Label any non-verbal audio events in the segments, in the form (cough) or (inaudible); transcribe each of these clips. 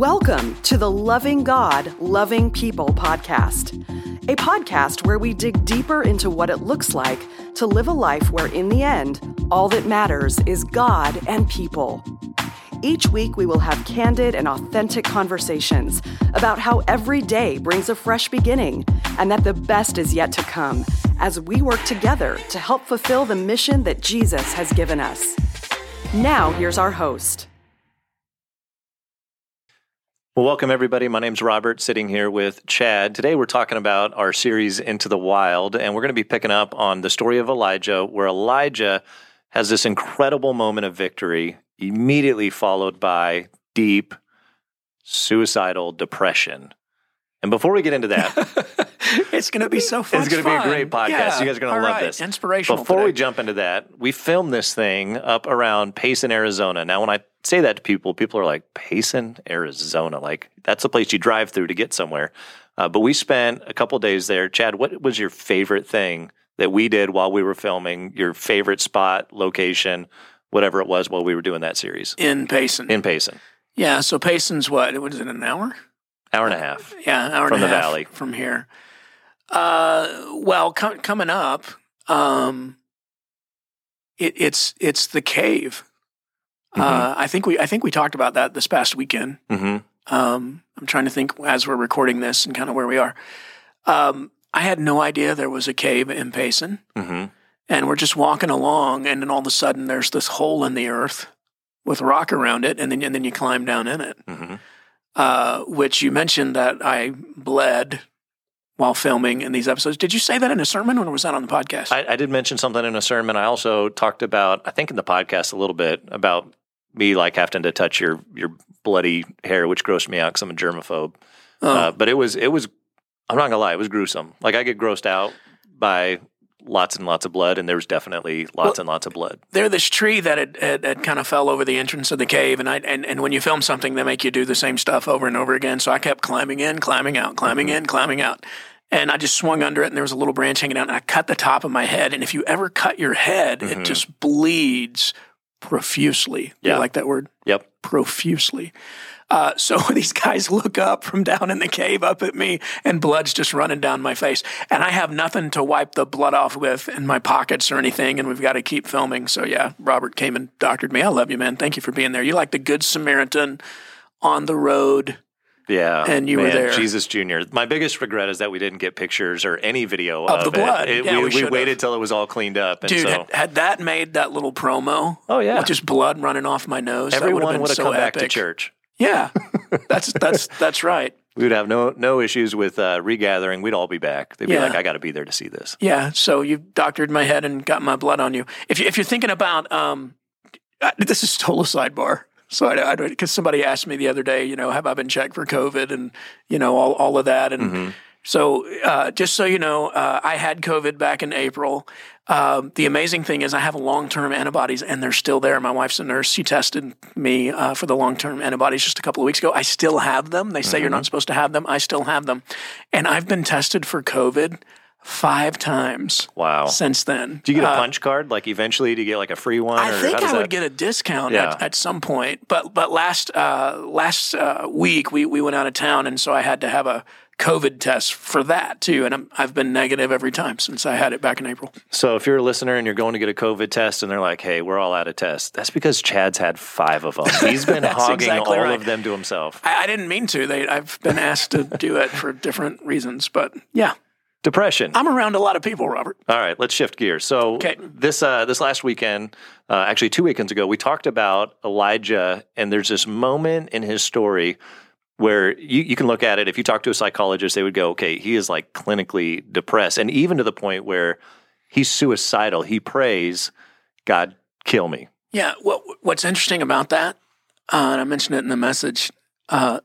Welcome to the Loving God, Loving People podcast, a podcast where we dig deeper into what it looks like to live a life where, in the end, all that matters is God and people. Each week, we will have candid and authentic conversations about how every day brings a fresh beginning and that the best is yet to come as we work together to help fulfill the mission that Jesus has given us. Now, here's our host. Well, welcome everybody. My name's Robert, sitting here with Chad. Today we're talking about our series Into the Wild, and we're going to be picking up on the story of Elijah, where Elijah has this incredible moment of victory, immediately followed by deep suicidal depression. And before we get into that, (laughs) it's going to be so fun. it's going to be a great podcast. Yeah. You guys are going to love right. this. Inspirational. Before we jump into that, we filmed this thing up around Payson, Arizona. Now, when I say that to people, people are like, Payson, Arizona? Like, that's a place you drive through to get somewhere. Uh, but we spent a couple days there. Chad, what was your favorite thing that we did while we were filming? Your favorite spot, location, whatever it was while we were doing that series in Payson. in Payson? yeah. So Payson's what? Was it an hour? Hour and a half. Yeah, an hour From and a the half valley. from here. Uh, well, com- coming up, um, it, it's it's the cave. Mm-hmm. Uh, I think we I think we talked about that this past weekend. hmm Um, I'm trying to think as we're recording this and kind of where we are. Um, I had no idea there was a cave in Payson. hmm and we're just walking along, and then all of a sudden there's this hole in the earth with rock around it, and then and then you climb down in it. hmm Uh, which you mentioned that I bled while filming in these episodes. Did you say that in a sermon, or was that on the podcast? I, I did mention something in a sermon. I also talked about, I think in the podcast a little bit about me like having to touch your your bloody hair, which grossed me out because I'm a germaphobe. Oh. Uh, but it was it was I'm not gonna lie, it was gruesome. Like I get grossed out by lots and lots of blood, and there was definitely lots and lots of blood. They're this tree that had, had, had kind of fell over the entrance of the cave, and I and, and when you film something, they make you do the same stuff over and over again. So I kept climbing in, climbing out, climbing Mm-hmm. in, climbing out, and I just swung under it, and there was a little branch hanging out, and I cut the top of my head. And if you ever cut your head, Mhm. it just bleeds profusely. Yeah. You like that word? Yep. Profusely. Uh, so (laughs) these guys look up from down in the cave up at me, and blood's just running down my face. And I have nothing to wipe the blood off with in my pockets or anything, and we've got to keep filming. So, yeah, Robert came and doctored me. I love you, man. Thank you for being there. You're like the Good Samaritan on the road. Yeah, And you were there. Jesus Junior. My biggest regret is that we didn't get pictures or any video Of of, the it. blood. It- Yeah, we, we we waited till it was all cleaned up, and Dude, so had, had that made that little promo oh yeah, with just blood running off my nose, that everyone would have so come back to church. Yeah, (laughs) that's that's that's right. We would have no no issues with uh, regathering. We'd all be back. They'd be Yeah. like, "I got to be there to see this." Yeah, so you doctored my head and got my blood on you. If you if you're thinking about um, uh, this is total sidebar. So I because somebody asked me the other day, you know, have I been checked for COVID and you know all all of that and. Mm-hmm. So, uh, just so you know, uh, I had COVID back in April. Um, the amazing thing is, I have long term antibodies, and they're still there. My wife's a nurse. She tested me uh, for the long term antibodies just a couple of weeks ago. I still have them. They say you're not supposed to have them. I still have them. And I've been tested for COVID five times Wow. since then. Do you get a Uh, punch card? Like eventually, do you get like a free one? I or think how does I would that? get a discount Yeah. at, at some point, but but last uh, last uh, week we, we went out of town, and so I had to have a COVID test for that too, and I'm, I've been negative every time since I had it back in April. So if you're a listener and you're going to get a COVID test, and they're like, "Hey, we're all out of tests," that's because Chad's had five of them. He's been (laughs) hogging exactly all right. of them to himself. I, I didn't mean to. They I've been asked to do it for different reasons, but yeah, Depression. I'm around a lot of people, Robert. All right, let's shift gears. So Okay. this uh, this last weekend, uh, actually two weekends ago, we talked about Elijah, and there's this moment in his story where you, you can look at it. If you talk to a psychologist, they would go, "Okay, he is like clinically depressed," and even to the point where he's suicidal. He prays, "God, kill me." Yeah, what what's interesting about that, uh, and I mentioned it in the message. Uh,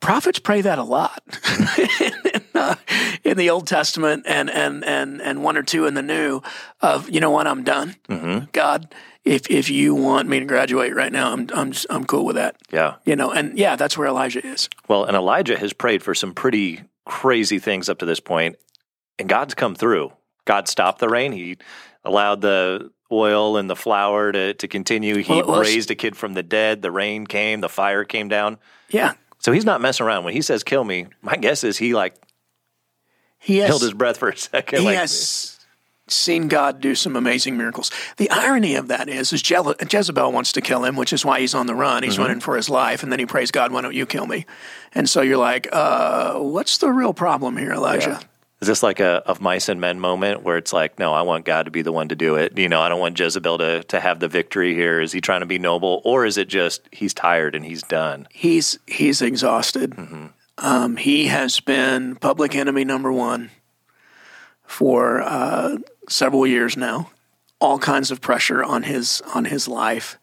prophets pray that a lot (laughs) (laughs) (laughs) in, the Old Testament and and and and one or two in the New. Of you know what, I'm done. hmm God, if if you want me to graduate right now, I'm I'm just, I'm cool with that. Yeah. You know, and yeah, that's where Elijah is. Well, and Elijah has prayed for some pretty crazy things up to this point, and God's come through. God stopped the rain. He allowed the oil and the flour to, to continue. He Well, raised a kid from the dead. The rain came, the fire came down. Yeah, So he's not messing around when he says "kill me." My guess is he like He has held his breath for a second. he like, has seen God do some amazing miracles. The irony of that is, is Je- Jezebel wants to kill him, which is why he's on the run. He's running for his life, and then he prays, "God, why don't you kill me?" And so you're like, uh, "What's the real problem here, Elijah?" Is this like a of mice and men moment where it's like, no, I want God to be the one to do it. You know, I don't want Jezebel to to have the victory here. Is he trying to be noble, or is it just he's tired and he's done? He's he's exhausted. Um, he has been public enemy number one for uh, several years now. All kinds of pressure on his on his life,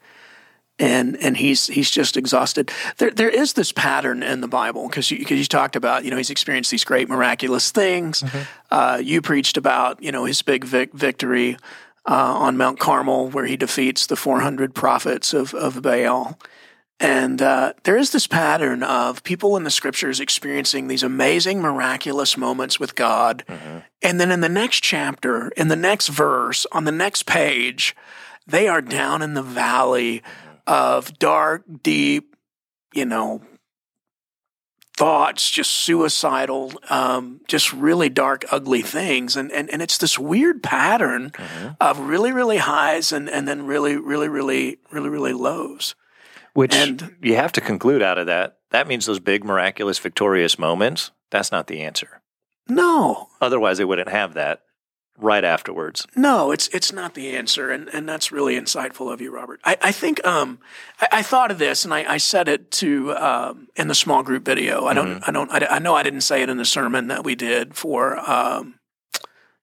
and and he's he's just exhausted. There there is this pattern in the Bible because you, 'cause you talked about you know he's experienced these great miraculous things. Uh, you preached about you know his big vic- victory uh, on Mount Carmel where he defeats the 400 prophets of of Baal. And uh, there is this pattern of people in the scriptures experiencing these amazing, miraculous moments with God. And then in the next chapter, in the next verse, on the next page, they are down in the valley of dark, deep, you know, thoughts, just suicidal, um, just really dark, ugly things. And, and, and it's this weird pattern of really, really highs and, and then really, really, really, really, really lows. Which And- you have to conclude out of that. That means those big, miraculous, victorious moments. That's not the answer. No, Otherwise, they wouldn't have that right afterwards. No, it's it's not the answer, and, and that's really insightful of you, Robert. I, I think um, I, I thought of this, and I, I said it to um, in the small group video. I don't, I don't, I, I know I didn't say it in the sermon that we did for um,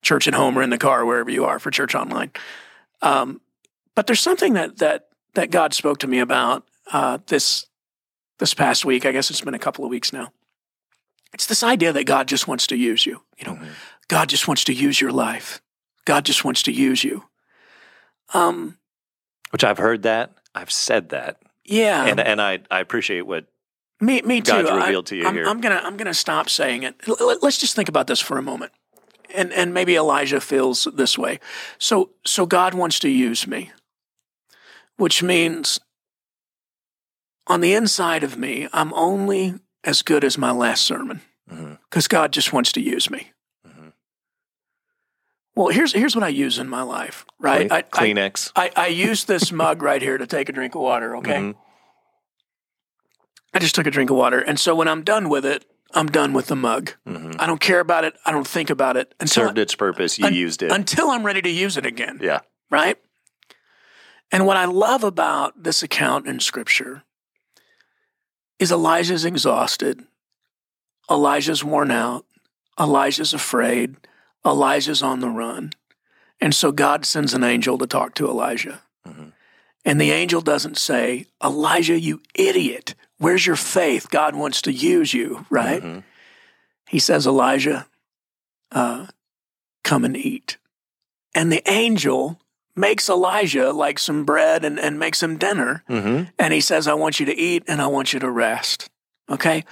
church at home or in the car, wherever you are for church online. Um, but there's something that that that God spoke to me about uh, this this past week. I guess it's been a couple of weeks now. It's this idea that God just wants to use you. You know, God just wants to use your life. God just wants to use you. Um, Which I've heard that. I've said that. yeah, and and I, I appreciate what me, me too. God's I- revealed to you I'm, here. I'm gonna, I'm gonna stop saying it. L- let's just think about this for a moment, and and maybe Elijah feels this way. So, so God wants to use me, which means on the inside of me, I'm only as good as my last sermon, because God just wants to use me. Mhm. Well, here's here's what I use in my life, right? Clean- I, I, Kleenex. I, I use this mug right here to take a drink of water, okay? Mhm. I just took a drink of water. And so when I'm done with it, I'm done with the mug. Mhm. I don't care about it. I don't think about it until, Served its purpose. You un- used it. until I'm ready to use it again, yeah. right? And what I love about this account in Scripture is Elijah's exhausted, Elijah's worn out, Elijah's afraid, Elijah's on the run. And so God sends an angel to talk to Elijah. Mhm. And the angel doesn't say, Elijah, you idiot, where's your faith? God wants to use you, right? Mhm. He says, Elijah, uh, come and eat. And the angel makes Elijah like some bread and, and makes him dinner. Mhm. And he says, I want you to eat and I want you to rest. Okay.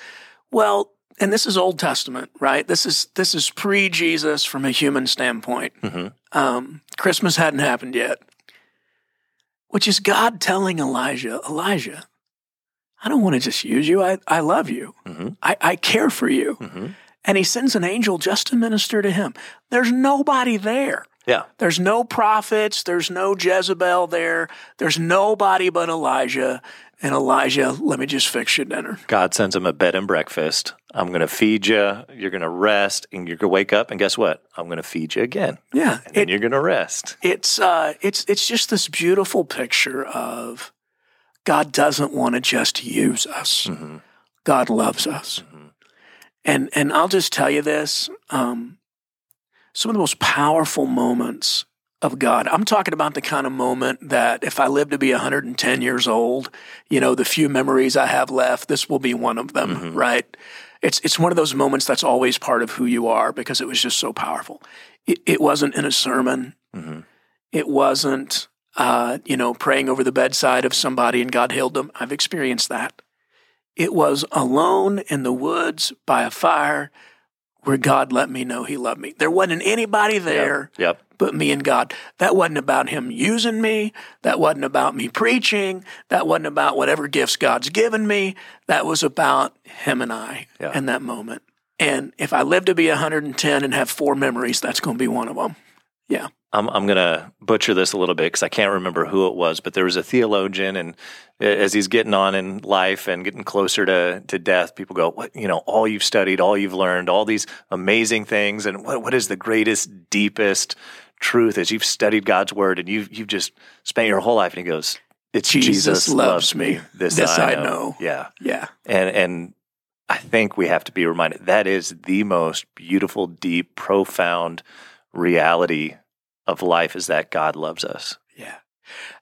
Well, and this is Old Testament, right? This is this is pre Jesus from a human standpoint. Mhm. Um, Christmas hadn't happened yet, which is God telling Elijah, Elijah, I don't want to just use you. I, I love you. Mhm. I, I care for you. Mhm. And he sends an angel just to minister to him. There's nobody there. Yeah. There's no prophets. There's no Jezebel there. There's nobody but Elijah. And Elijah, let me just fix you dinner. God sends him a bed and breakfast. I'm going to feed you. You're going to rest, and you're going to wake up. And guess what? I'm going to feed you again, Yeah, and it, you're going to rest. it's uh, it's it's just this beautiful picture of God doesn't want to just use us. Mhm. God loves us, Mhm. and and I'll just tell you this: um, some of the most powerful moments of God. I'm talking about the kind of moment that if I live to be 110 years old, you know, the few memories I have left, this will be one of them, Mhm. right? It's it's one of those moments that's always part of who you are because it was just so powerful. It, it wasn't in a sermon. Mhm. It wasn't, uh, you know, praying over the bedside of somebody and God healed them. I've experienced that. It was alone in the woods by a fire where God let me know He loved me. There wasn't anybody there Yep. but me and God. That wasn't about him using me. That wasn't about me preaching. That wasn't about whatever gifts God's given me. That was about him and I Yeah. in that moment. And if I live to be 110 and have four memories, that's going to be one of them. Yeah. I'm, I'm going to butcher this a little bit because I can't remember who it was, but there was a theologian, and as he's getting on in life and getting closer to, to death, people go, "What you know? All you've studied, all you've learned, all these amazing things, and what what is the greatest, deepest truth? As you've studied God's word, and you've you've just spent your whole life." And he goes, "It's Jesus Jesus, loves me. This, This I, I know. know." Yeah, Yeah. and and I think we have to be reminded that is the most beautiful, deep, profound reality of life is that God loves us. Yeah.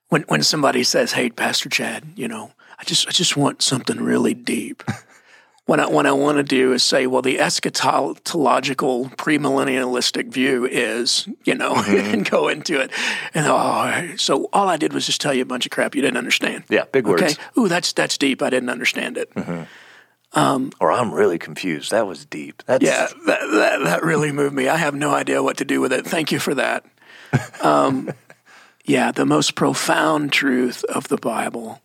When when somebody says, "Hey, Pastor Chad, you know, I just I just want something really deep." (laughs) what I what I want to do is say, well, the eschatological premillennialistic view is, you know, (laughs) and go into it. And oh, so all I did was just tell you a bunch of crap you didn't understand. Yeah, big words. Okay. Ooh, that's that's deep. I didn't understand it. Um. Or I'm really confused. That was deep. That's Yeah, that, that that really moved me. I have no idea what to do with it. Thank you for that. Um, yeah, the most profound truth of the Bible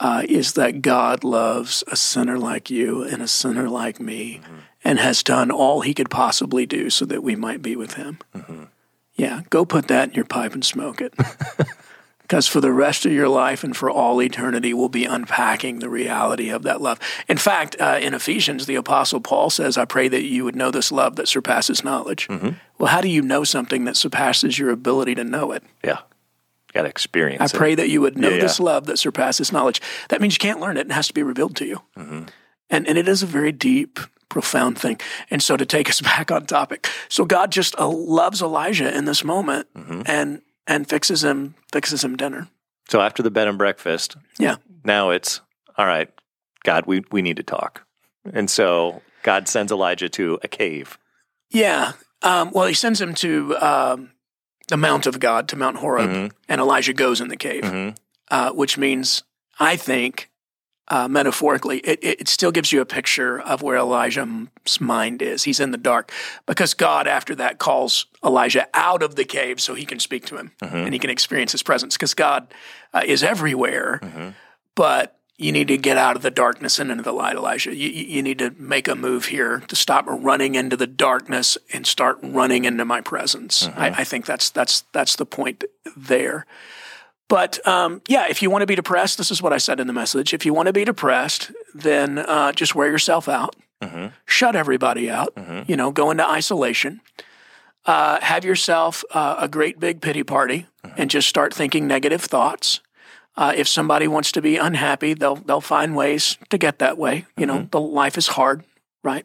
uh, is that God loves a sinner like you and a sinner like me, and has done all He could possibly do so that we might be with Him. Yeah, go put that in your pipe and smoke it. (laughs) Because for the rest of your life and for all eternity, we'll be unpacking the reality of that love. In fact, uh, in Ephesians, the Apostle Paul says, I pray that you would know this love that surpasses knowledge. Well, how do you know something that surpasses your ability to know it? yeah. Got to experience I it. pray that you would know Yeah, yeah. this love that surpasses knowledge. That means you can't learn it, it has to be revealed to you. Mm-hmm. And, and it is a very deep, profound thing. And so to take us (laughs) back on topic, so God just uh, loves Elijah in this moment Mm-hmm. and and fixes him fixes him dinner. So after the bed and breakfast, Yeah. now it's all right. God, we we need to talk. And so God sends Elijah to a cave. Yeah. Um, well, he sends him to um, the Mount of God, to Mount Horeb, Mhm. and Elijah goes in the cave, Mhm. uh, which means, I think, uh, metaphorically, it, it still gives you a picture of where Elijah's mind is. He's in the dark because God, after that, calls Elijah out of the cave so he can speak to him and he can experience his presence because God uh, is everywhere, but you need to get out of the darkness and into the light, Elijah. You, you need to make a move here to stop running into the darkness and start running into my presence. I, I think that's that's that's the point there. But um, yeah, if you want to be depressed, this is what I said in the message. If you want to be depressed, then uh, just wear yourself out, shut everybody out. You know, go into isolation. Uh, have yourself uh, a great big pity party and just start thinking negative thoughts. Uh, if somebody wants to be unhappy, they'll they'll find ways to get that way. You know, the life is hard, right?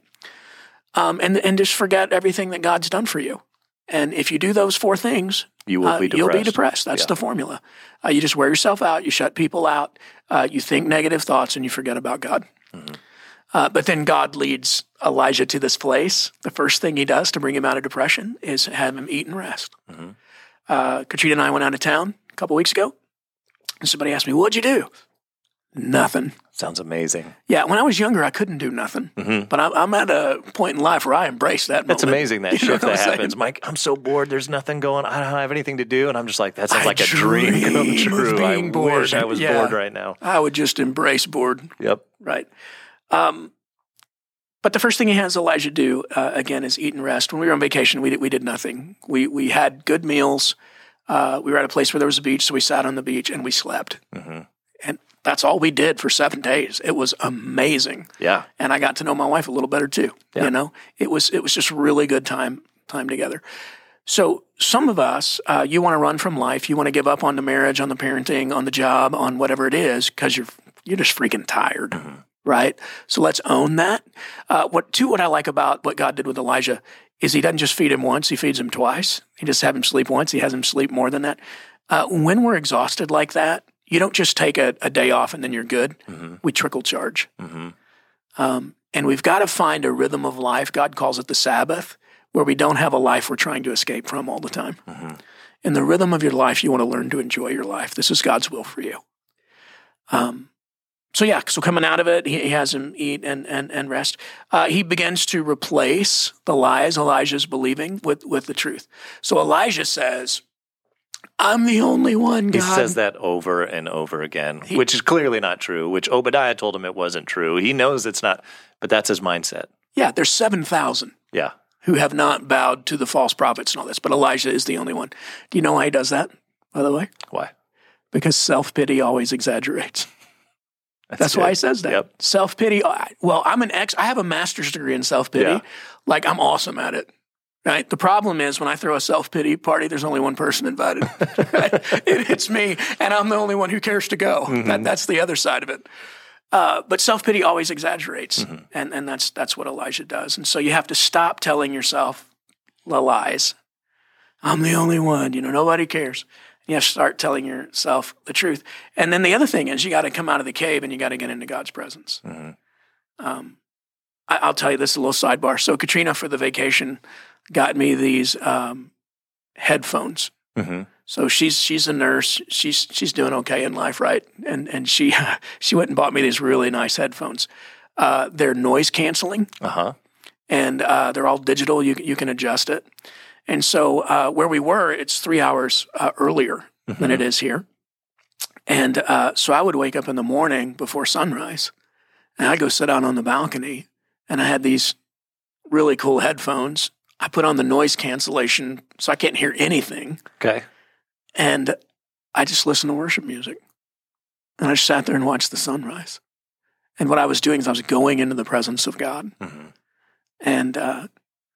Um, and and just forget everything that God's done for you. And if you do those four things, You will uh, be You'll be depressed. depressed. That's Yeah. the formula. Uh, you just wear yourself out. You shut people out. Uh, you think negative thoughts, and you forget about God. Mm-hmm. Uh, but then God leads Elijah to this place. The first thing he does to bring him out of depression is have him eat and rest. Mm-hmm. Uh, Katrina and I went out of town a couple weeks ago, and somebody asked me, "What'd you do?" Nothing. Sounds amazing. Yeah, when I was younger, I couldn't do nothing. But I'm, I'm at a point in life where I embrace that. Mm-hmm. That's moment. amazing that (laughs) You shift that I'm saying? happens. Mike, I'm so bored. There's nothing going. On. I don't have anything to do, and I'm just like, that sounds I like a dream come true. I bored. wish I was Yeah. bored right now. I would just embrace bored. Yep. Right. Um, but the first thing he has Elijah do uh, again is eat and rest. When we were on vacation, we did, we did nothing. We we had good meals. Uh, we were at a place where there was a beach, so we sat on the beach and we slept. And that's all we did for seven days. It was amazing, Yeah. and I got to know my wife a little better too. Yeah. You know, it was it was just really good time time together. So some of us, uh, you want to run from life. You want to give up on the marriage, on the parenting, on the job, on whatever it is, because you're you're just freaking tired, right? So let's own that. Uh, what too? What I like about what God did with Elijah is He doesn't just feed him once; He feeds him twice. He just have him sleep once. He has him sleep more than that. Uh, when we're exhausted like that, you don't just take a, a day off and then you're good. We trickle charge. Um, and we've got to find a rhythm of life. God calls it the Sabbath, where we don't have a life we're trying to escape from all the time. In the rhythm of your life, you want to learn to enjoy your life. This is God's will for you. Um, so yeah, so coming out of it, he, he has him eat and and and rest. Uh, he begins to replace the lies Elijah's believing with with the truth. So Elijah says, "I'm the only one." God. He says that over and over again, which is clearly not true. Which Obadiah told him it wasn't true. He knows it's not, but that's his mindset. Yeah, there's seven thousand Yeah, who have not bowed to the false prophets and all this, but Elijah is the only one. Do you know why he does that? By the way, why? because self pity always exaggerates. That's, why he says that. Yep. Self pity. Well, I'm an ex. I have a master's degree in self pity. Yeah. Like I'm awesome at it. Right. The problem is when I throw a self pity party, there's only one person invited. Right? (laughs) (laughs) it, it's me, and I'm the only one who cares to go. Mm-hmm. That, that's the other side of it. Uh, but self pity always exaggerates, Mm-hmm. and and that's that's what Elijah does. And so you have to stop telling yourself the lies. I'm the only one. You know, nobody cares. You have to start telling yourself the truth. And then the other thing is, you got to come out of the cave and you got to get into God's presence. Um, I, I'll tell you this a little sidebar. So Katrina for the vacation got me these um, headphones. hmm So she's she's a nurse. She's she's doing okay in life, right? And and she (laughs) she went and bought me these really nice headphones. Uh, they're noise canceling Uh huh. and uh, they're all digital. You you can adjust it. And so uh, where we were, it's three hours uh, earlier than it is here. And uh, so I would wake up in the morning before sunrise, and I'd go sit out on the balcony, and I had these really cool headphones. I put on the noise cancellation so I can't hear anything, Okay. and I just listened to worship music. And I just sat there and watched the sunrise. And what I was doing is I was going into the presence of God. Mhm. And, uh,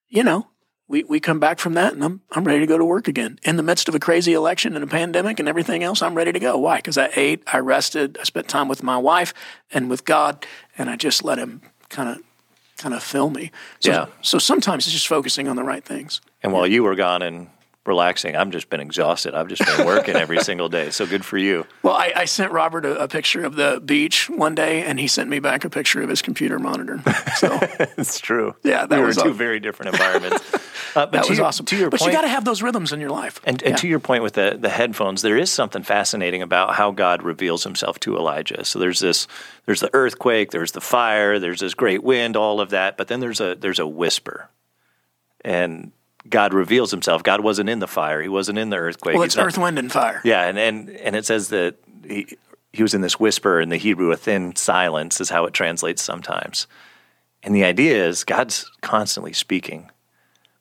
you know, we, we come back from that and I'm, I'm ready to go to work again. In the midst of a crazy election and a pandemic and everything else, I'm ready to go. Why? Because I ate, I rested, I spent time with my wife and with God, and I just let Him kind of kind of fill me. So, Yeah. so sometimes it's just focusing on the right things. And while you were gone and relaxing, I've just been exhausted. I've just been working every (laughs) single day. So good for you. Well, I, I sent Robert a, a picture of the beach one day, and he sent me back a picture of his computer monitor. So (laughs) it's true. Yeah, that we was were two awesome. very different environments. (laughs) Uh, but that was your, awesome. To your but point, you got to have those rhythms in your life. And, and Yeah. to your point with the, the headphones, there is something fascinating about how God reveals himself to Elijah. So there's this there's the earthquake, there's the fire, there's this great wind, all of that, but then there's a there's a whisper. And God reveals himself. God wasn't in the fire, he wasn't in the earthquake. well, it's not- earth, wind, and fire. Yeah, and, and and it says that he he was in this whisper in the Hebrew, a thin silence is how it translates sometimes. And the idea is God's constantly speaking.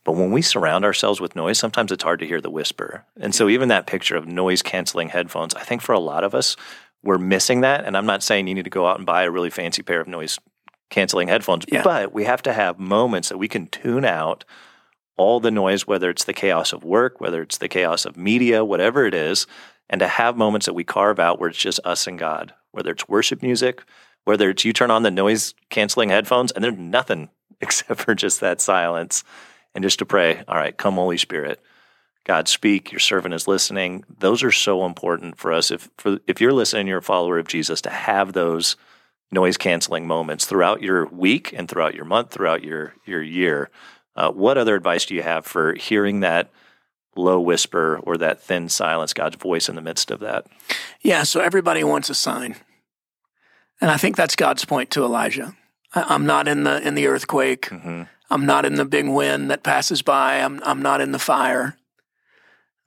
But when we surround ourselves with noise, sometimes it's hard to hear the whisper. And so even that picture of noise canceling headphones, I think for a lot of us, we're missing that. And I'm not saying you need to go out and buy a really fancy pair of noise canceling headphones, Yeah. but we have to have moments that we can tune out all the noise, whether it's the chaos of work, whether it's the chaos of media, whatever it is, and to have moments that we carve out where it's just us and God, whether it's worship music, whether it's you turn on the noise canceling headphones and there's nothing (laughs) except for just that silence and just to pray, all right, come Holy Spirit. God speak, your servant is listening. Those are so important for us. If for, if you're listening, you're a follower of Jesus, to have those noise canceling moments throughout your week and throughout your month, throughout your your year. Uh, what other advice do you have for hearing that low whisper or that thin silence, God's voice in the midst of that? Yeah, so everybody wants a sign. And I think that's God's point to Elijah. I, I'm not in the in the earthquake. Mm-hmm. I'm not in the big wind that passes by. I'm I'm not in the fire.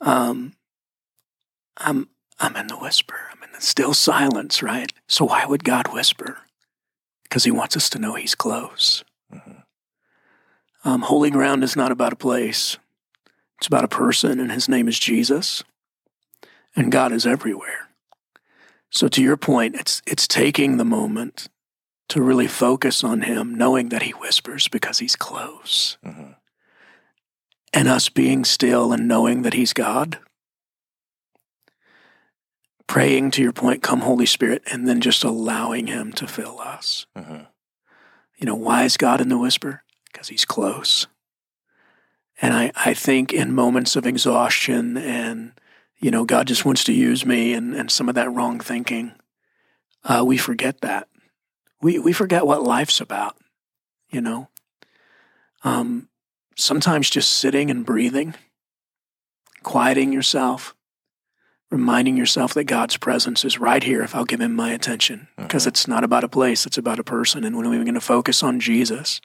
Um I'm I'm in the whisper. I'm in the still silence, right? So why would God whisper? Because he wants us to know he's close. Um, holy ground is not about a place. It's about a person, and his name is Jesus. And God is everywhere. So to your point, it's it's taking the moment to really focus on him, knowing that he whispers because he's close. Mhm. And us being still and knowing that he's God. Praying to your point, come Holy Spirit, and then just allowing him to fill us. Mhm. You know, why is God in the whisper? Because he's close. And I, I think in moments of exhaustion and, you know, God just wants to use me and, and some of that wrong thinking, uh, we forget that. We, we forget what life's about, you know. Um, sometimes just sitting and breathing, quieting yourself, reminding yourself that God's presence is right here if I'll give him my attention. Because it's not about a place, it's about a person. And when we're even going to focus on Jesus,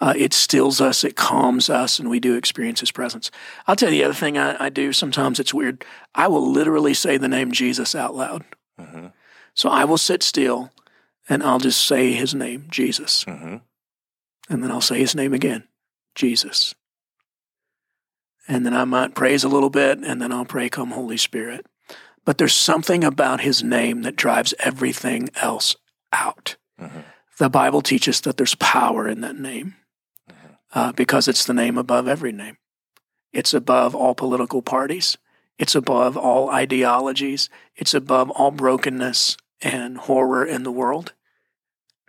uh, it stills us, it calms us, and we do experience his presence. I'll tell you the other thing I, I do sometimes, it's weird. I will literally say the name Jesus out loud. Mhm. So I will sit still and I'll just say his name, Jesus. Mhm. And then I'll say his name again, Jesus. And then I might praise a little bit, and then I'll pray, Come, Holy Spirit. But there's something about his name that drives everything else out. Mhm. The Bible teaches that there's power in that name uh, because it's the name above every name. It's above all political parties, it's above all ideologies, it's above all brokenness and horror in the world.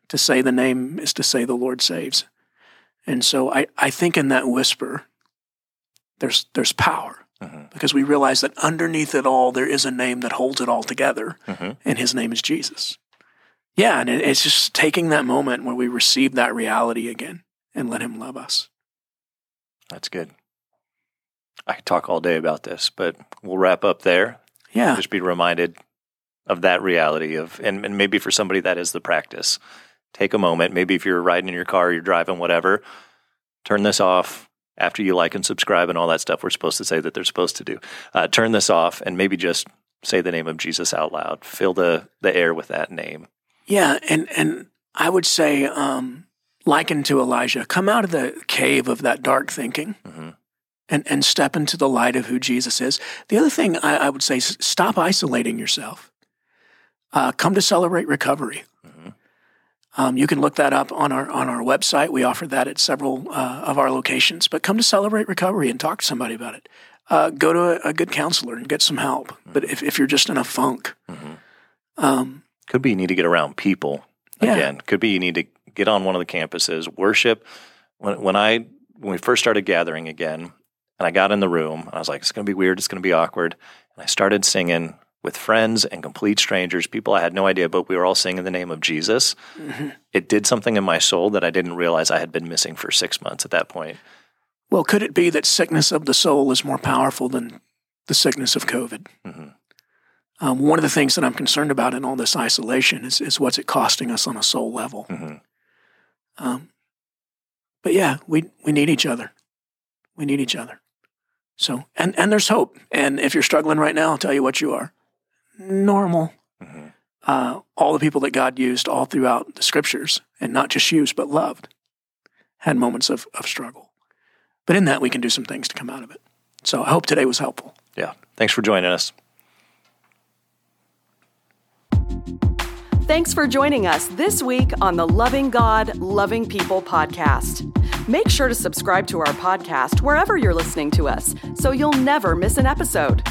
To say the name is to say the Lord saves. And so I, I think in that whisper, there's, there's power Mhm. because we realize that underneath it all, there is a name that holds it all together, Mhm. and his name is Jesus. Yeah, and it, it's just taking that moment where we receive that reality again and let him love us. That's good. I could talk all day about this, but we'll wrap up there. Yeah. Just be reminded of that reality of, and, and maybe for somebody that is the practice. Take a moment. Maybe if you're riding in your car, you're driving, whatever, turn this off after you like and subscribe and all that stuff we're supposed to say that they're supposed to do. Uh, turn this off and maybe just say the name of Jesus out loud. Fill the, the air with that name. Yeah, and and I would say, um, likened to Elijah, come out of the cave of that dark thinking Mhm. and and step into the light of who Jesus is. The other thing I, I would say is stop isolating yourself. Uh, come to celebrate recovery. Mhm. Um, you can look that up on our on our website. We offer that at several uh, of our locations. But come to celebrate recovery and talk to somebody about it. Uh, go to a, a good counselor and get some help. But if, if you're just in a funk, Mhm. um, Could be you need to get around people Yeah. again. Could be you need to get on one of the campuses, worship. When when I when we first started gathering again, and I got in the room, and I was like, it's going to be weird, it's going to be awkward, and I started singing with friends and complete strangers, people I had no idea, but we were all singing the name of Jesus. Mm-hmm. It did something in my soul that I didn't realize I had been missing for six months at that point. Well, could it be that sickness of the soul is more powerful than the sickness of COVID? Mhm. Um, one of the things that I'm concerned about in all this isolation is, is what's it costing us on a soul level. Mhm. Um, but yeah, we, we need each other. We need each other. So, and, and there's hope. And if you're struggling right now, I'll tell you what you are normal. Mhm. Uh, all the people that God used all throughout the scriptures, and not just used, but loved, had moments of, of struggle. But in that, we can do some things to come out of it. So I hope today was helpful. Yeah. Thanks for joining us. Thanks for joining us this week on the Loving God, Loving People podcast. Make sure to subscribe to our podcast wherever you're listening to us so you'll never miss an episode.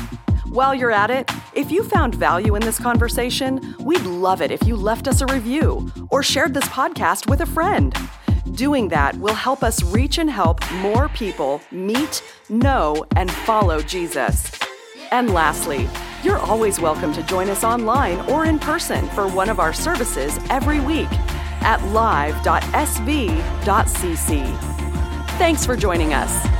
While you're at it, if you found value in this conversation, we'd love it if you left us a review or shared this podcast with a friend. Doing that will help us reach and help more people meet, know, and follow Jesus. And lastly, you're always welcome to join us online or in person for one of our services every week at live.sv.cc. Thanks for joining us.